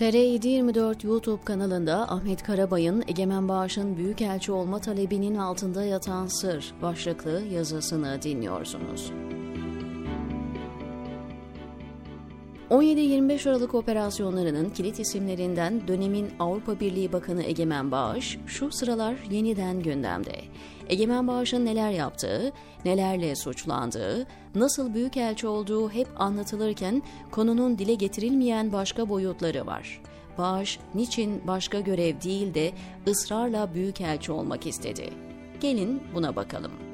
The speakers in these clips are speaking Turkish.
TR724 YouTube kanalında Ahmet Karabay'ın Egemen Bağış'ın büyükelçi olma talebinin altında yatan sır başlıklı yazısını dinliyorsunuz. 17-25 Aralık operasyonlarının kilit isimlerinden dönemin Avrupa Birliği Bakanı Egemen Bağış şu sıralar yeniden gündemde. Egemen Bağış'ın neler yaptığı, nelerle suçlandığı, nasıl büyükelçi olduğu hep anlatılırken konunun dile getirilmeyen başka boyutları var. Bağış niçin başka görev değil de ısrarla büyükelçi olmak istedi? Gelin buna bakalım.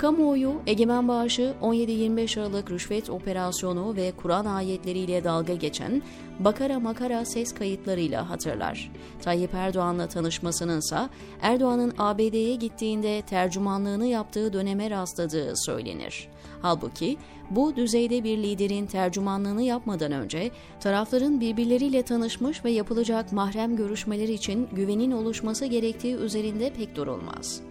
Kamuoyu Egemen Bağış'ı 17-25 Aralık rüşvet operasyonu ve Kur'an ayetleriyle dalga geçen Bakara Makara ses kayıtlarıyla hatırlar. Tayyip Erdoğan'la tanışmasınınsa Erdoğan'ın ABD'ye gittiğinde tercümanlığını yaptığı döneme rastladığı söylenir. Halbuki bu düzeyde bir liderin tercümanlığını yapmadan önce tarafların birbirleriyle tanışmış ve yapılacak mahrem görüşmeler için güvenin oluşması gerektiği üzerinde pek durulmaz.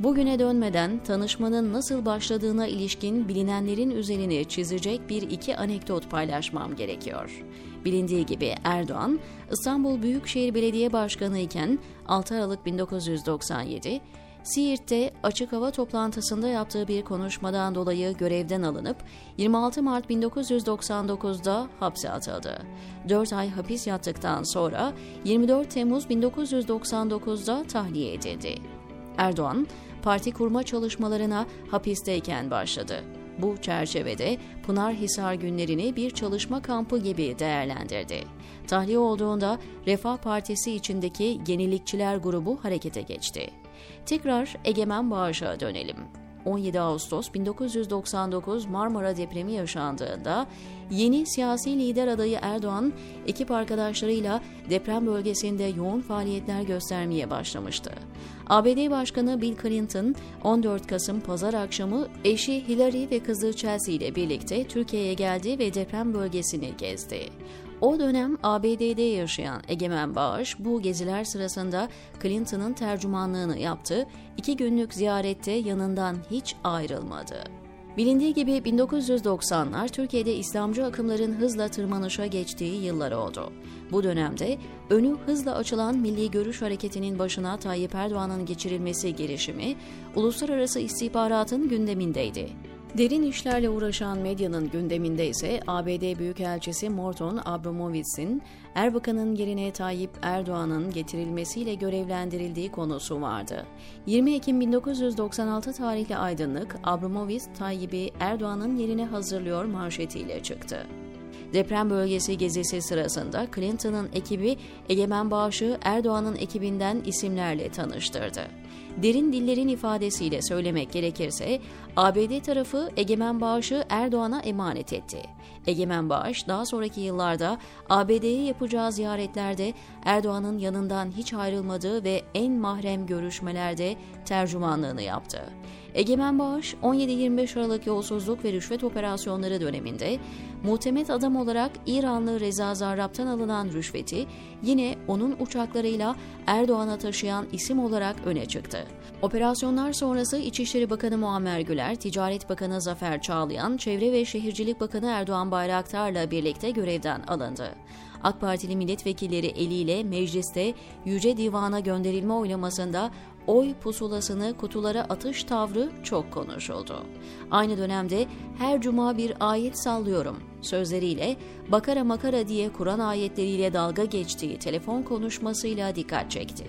Bugüne dönmeden tanışmanın nasıl başladığına ilişkin bilinenlerin üzerine çizecek bir iki anekdot paylaşmam gerekiyor. Bilindiği gibi Erdoğan, İstanbul Büyükşehir Belediye Başkanı iken 6 Aralık 1997, Siirt'te açık hava toplantısında yaptığı bir konuşmadan dolayı görevden alınıp 26 Mart 1999'da hapse atıldı. 4 ay hapis yattıktan sonra 24 Temmuz 1999'da tahliye edildi. Erdoğan, parti kurma çalışmalarına hapisteyken başladı. Bu çerçevede Pınarhisar günlerini bir çalışma kampı gibi değerlendirdi. Tahliye olduğunda Refah Partisi içindeki yenilikçiler grubu harekete geçti. Tekrar Egemen Bağış'a dönelim. 17 Ağustos 1999 Marmara depremi yaşandığında yeni siyasi lider adayı Erdoğan ekip arkadaşlarıyla deprem bölgesinde yoğun faaliyetler göstermeye başlamıştı. ABD Başkanı Bill Clinton 14 Kasım pazar akşamı eşi Hillary ve kızı Chelsea ile birlikte Türkiye'ye geldi ve deprem bölgesini gezdi. O dönem ABD'de yaşayan Egemen Bağış bu geziler sırasında Clinton'ın tercümanlığını yaptı, iki günlük ziyarette yanından hiç ayrılmadı. Bilindiği gibi 1990'lar Türkiye'de İslamcı akımların hızla tırmanışa geçtiği yıllar oldu. Bu dönemde önü hızla açılan Milli Görüş Hareketi'nin başına Tayyip Erdoğan'ın geçirilmesi girişimi uluslararası istihbaratın gündemindeydi. Derin işlerle uğraşan medyanın gündeminde ise ABD Büyükelçisi Morton Abramowitz'in Erbakan'ın yerine Tayyip Erdoğan'ın getirilmesiyle görevlendirildiği konusu vardı. 20 Ekim 1996 tarihli aydınlık Abramowitz Tayyip'i Erdoğan'ın yerine hazırlıyor manşetiyle çıktı. Deprem bölgesi gezisi sırasında Clinton'ın ekibi Egemen Bağış'ı Erdoğan'ın ekibinden isimlerle tanıştırdı. Derin dillerin ifadesiyle söylemek gerekirse ABD tarafı Egemen Bağış'ı Erdoğan'a emanet etti. Egemen Bağış daha sonraki yıllarda ABD'ye yapacağı ziyaretlerde Erdoğan'ın yanından hiç ayrılmadığı ve en mahrem görüşmelerde tercümanlığını yaptı. Egemen Bağış 17-25 Aralık yolsuzluk ve rüşvet operasyonları döneminde muhtemet adam olarak İranlı Reza Zarrab'tan alınan rüşveti yine onun uçaklarıyla Erdoğan'a taşıyan isim olarak öne çıktı. Operasyonlar sonrası İçişleri Bakanı Muammer Güler, Ticaret Bakanı Zafer Çağlayan, Çevre ve Şehircilik Bakanı Erdoğan Bayraktar'la birlikte görevden alındı. AK Partili milletvekilleri eliyle mecliste Yüce Divan'a gönderilme oylamasında oy pusulasını kutulara atış tavrı çok konuşuldu. Aynı dönemde her cuma bir ayet sallıyorum sözleriyle bakara makara diye Kur'an ayetleriyle dalga geçtiği telefon konuşmasıyla dikkat çekti.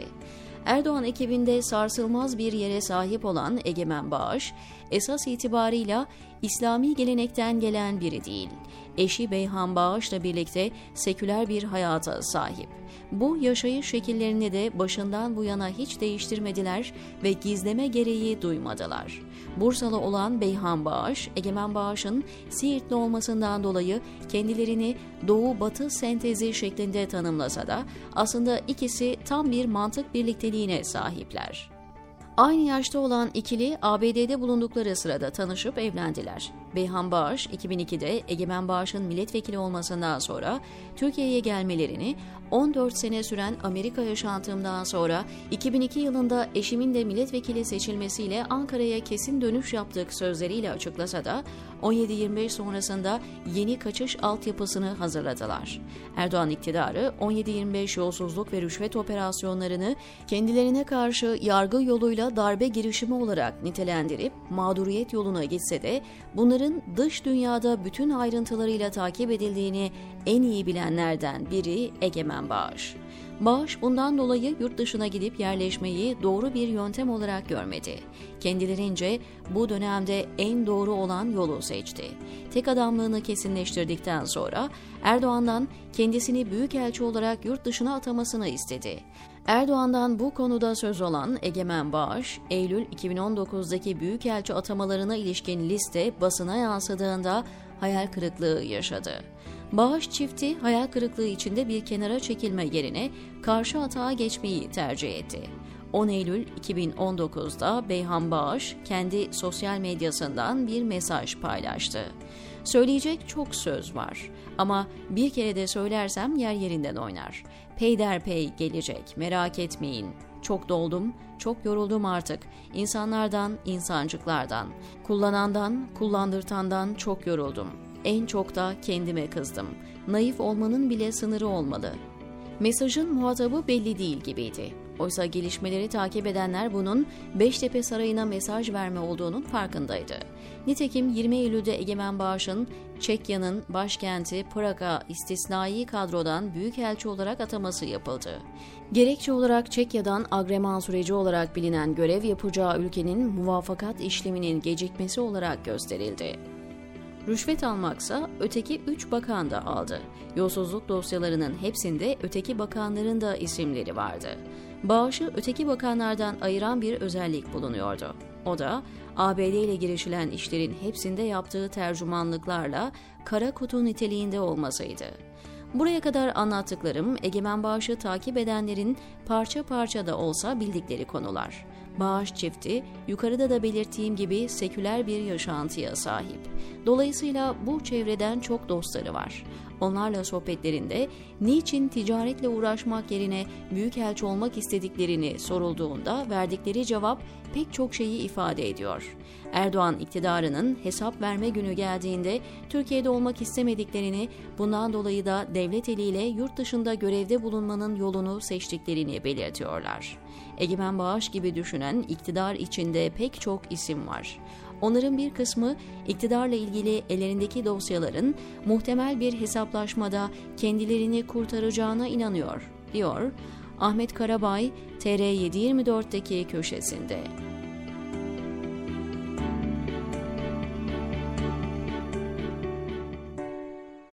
Erdoğan ekibinde sarsılmaz bir yere sahip olan Egemen Bağış, esas itibarıyla İslami gelenekten gelen biri değil. Eşi Beyhan Bağış'la birlikte seküler bir hayata sahip. Bu yaşayış şekillerini de başından bu yana hiç değiştirmediler ve gizleme gereği duymadılar. Bursalı olan Beyhan Bağış, Egemen Bağış'ın Siirtli olmasından dolayı kendilerini Doğu-Batı sentezi şeklinde tanımlasa da aslında ikisi tam bir mantık birlikteliğine sahipler. Aynı yaşta olan ikili ABD'de bulundukları sırada tanışıp evlendiler. Beyhan Bağış 2002'de Egemen Bağış'ın milletvekili olmasından sonra Türkiye'ye gelmelerini 14 sene süren Amerika yaşantımdan sonra 2002 yılında eşimin de milletvekili seçilmesiyle Ankara'ya kesin dönüş yaptık sözleriyle açıklasa da 17-25 sonrasında yeni kaçış altyapısını hazırladılar. Erdoğan iktidarı 17-25 yolsuzluk ve rüşvet operasyonlarını kendilerine karşı yargı yoluyla darbe girişimi olarak nitelendirip mağduriyet yoluna gitse de bunların dış dünyada bütün ayrıntılarıyla takip edildiğini en iyi bilenlerden biri Egemen Bağış. Bağış bundan dolayı yurt dışına gidip yerleşmeyi doğru bir yöntem olarak görmedi. Kendilerince bu dönemde en doğru olan yolu seçti. Tek adamlığını kesinleştirdikten sonra Erdoğan'dan kendisini büyükelçi olarak yurt dışına atamasını istedi. Erdoğan'dan bu konuda söz olan Egemen Bağış, Eylül 2019'daki büyükelçi atamalarına ilişkin liste basına yansıdığında hayal kırıklığı yaşadı. Bağış çifti hayal kırıklığı içinde bir kenara çekilme yerine karşı atağa geçmeyi tercih etti. 10 Eylül 2019'da Beyhan Bağış kendi sosyal medyasından bir mesaj paylaştı. Söyleyecek çok söz var ama bir kere de söylersem yer yerinden oynar. Peyderpey gelecek merak etmeyin. Çok doldum, çok yoruldum artık. İnsanlardan, insancıklardan, kullanandan, kullandırtandan çok yoruldum. En çok da kendime kızdım. Naif olmanın bile sınırı olmalı. Mesajın muhatabı belli değil gibiydi. Oysa gelişmeleri takip edenler bunun Beştepe Sarayı'na mesaj verme olduğunun farkındaydı. Nitekim 20 Eylül'de Egemen Bağış'ın Çekya'nın başkenti Praga istisnai kadrodan büyükelçi olarak ataması yapıldı. Gerekçe olarak Çekya'dan agreman süreci olarak bilinen görev yapacağı ülkenin muvafakat işleminin gecikmesi olarak gösterildi. Rüşvet almaksa öteki üç bakan da aldı. Yolsuzluk dosyalarının hepsinde öteki bakanların da isimleri vardı. Bağışı öteki bakanlardan ayıran bir özellik bulunuyordu. O da ABD ile girişilen işlerin hepsinde yaptığı tercümanlıklarla kara kutu niteliğinde olmasıydı. Buraya kadar anlattıklarım Egemen Bağış'ı takip edenlerin parça parça da olsa bildikleri konular. Bağış çifti yukarıda da belirttiğim gibi seküler bir yaşantıya sahip. Dolayısıyla bu çevreden çok dostları var. Onlarla sohbetlerinde niçin ticaretle uğraşmak yerine büyükelçi olmak istediklerini sorulduğunda verdikleri cevap pek çok şeyi ifade ediyor. Erdoğan iktidarının hesap verme günü geldiğinde Türkiye'de olmak istemediklerini, bundan dolayı da devlet eliyle yurt dışında görevde bulunmanın yolunu seçtiklerini belirtiyorlar. Egemen Bağış gibi düşünen iktidar içinde pek çok isim var. Onların bir kısmı iktidarla ilgili ellerindeki dosyaların muhtemel bir hesaplaşmada kendilerini kurtaracağına inanıyor, diyor Ahmet Karabay TR724'deki köşesinde.